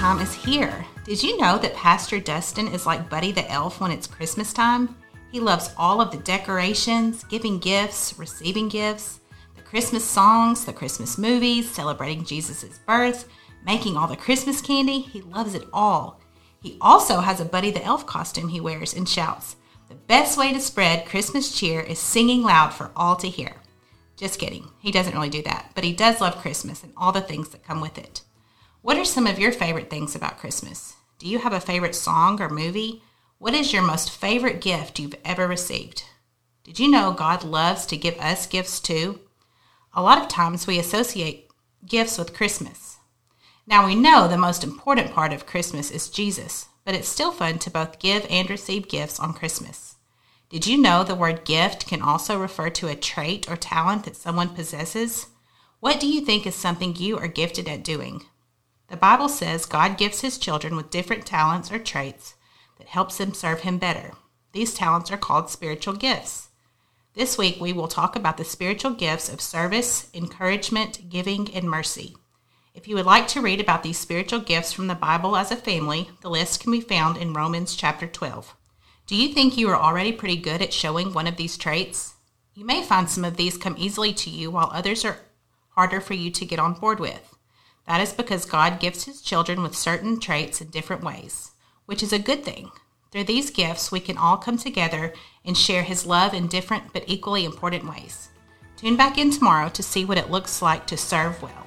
time is here. Did you know that Pastor Dustin is like Buddy the Elf when it's Christmas time? He loves all of the decorations, giving gifts, receiving gifts, the Christmas songs, the Christmas movies, celebrating Jesus' birth, making all the Christmas candy. He loves it all. He also has a Buddy the Elf costume he wears and shouts, The best way to spread Christmas cheer is singing loud for all to hear. Just kidding. He doesn't really do that, but he does love Christmas and all the things that come with it. What are some of your favorite things about Christmas? Do you have a favorite song or movie? What is your most favorite gift you've ever received? Did you know God loves to give us gifts too? A lot of times we associate gifts with Christmas. Now we know the most important part of Christmas is Jesus, but it's still fun to both give and receive gifts on Christmas. Did you know the word gift can also refer to a trait or talent that someone possesses? What do you think is something you are gifted at doing? The Bible says God gives his children with different talents or traits that helps them serve him better. These talents are called spiritual gifts. This week we will talk about the spiritual gifts of service, encouragement, giving, and mercy. If you would like to read about these spiritual gifts from the Bible as a family, the list can be found in Romans chapter 12. Do you think you are already pretty good at showing one of these traits? You may find some of these come easily to you while others are harder for you to get on board with. That is because God gifts his children with certain traits in different ways, which is a good thing. Through these gifts, we can all come together and share his love in different but equally important ways. Tune back in tomorrow to see what it looks like to serve well.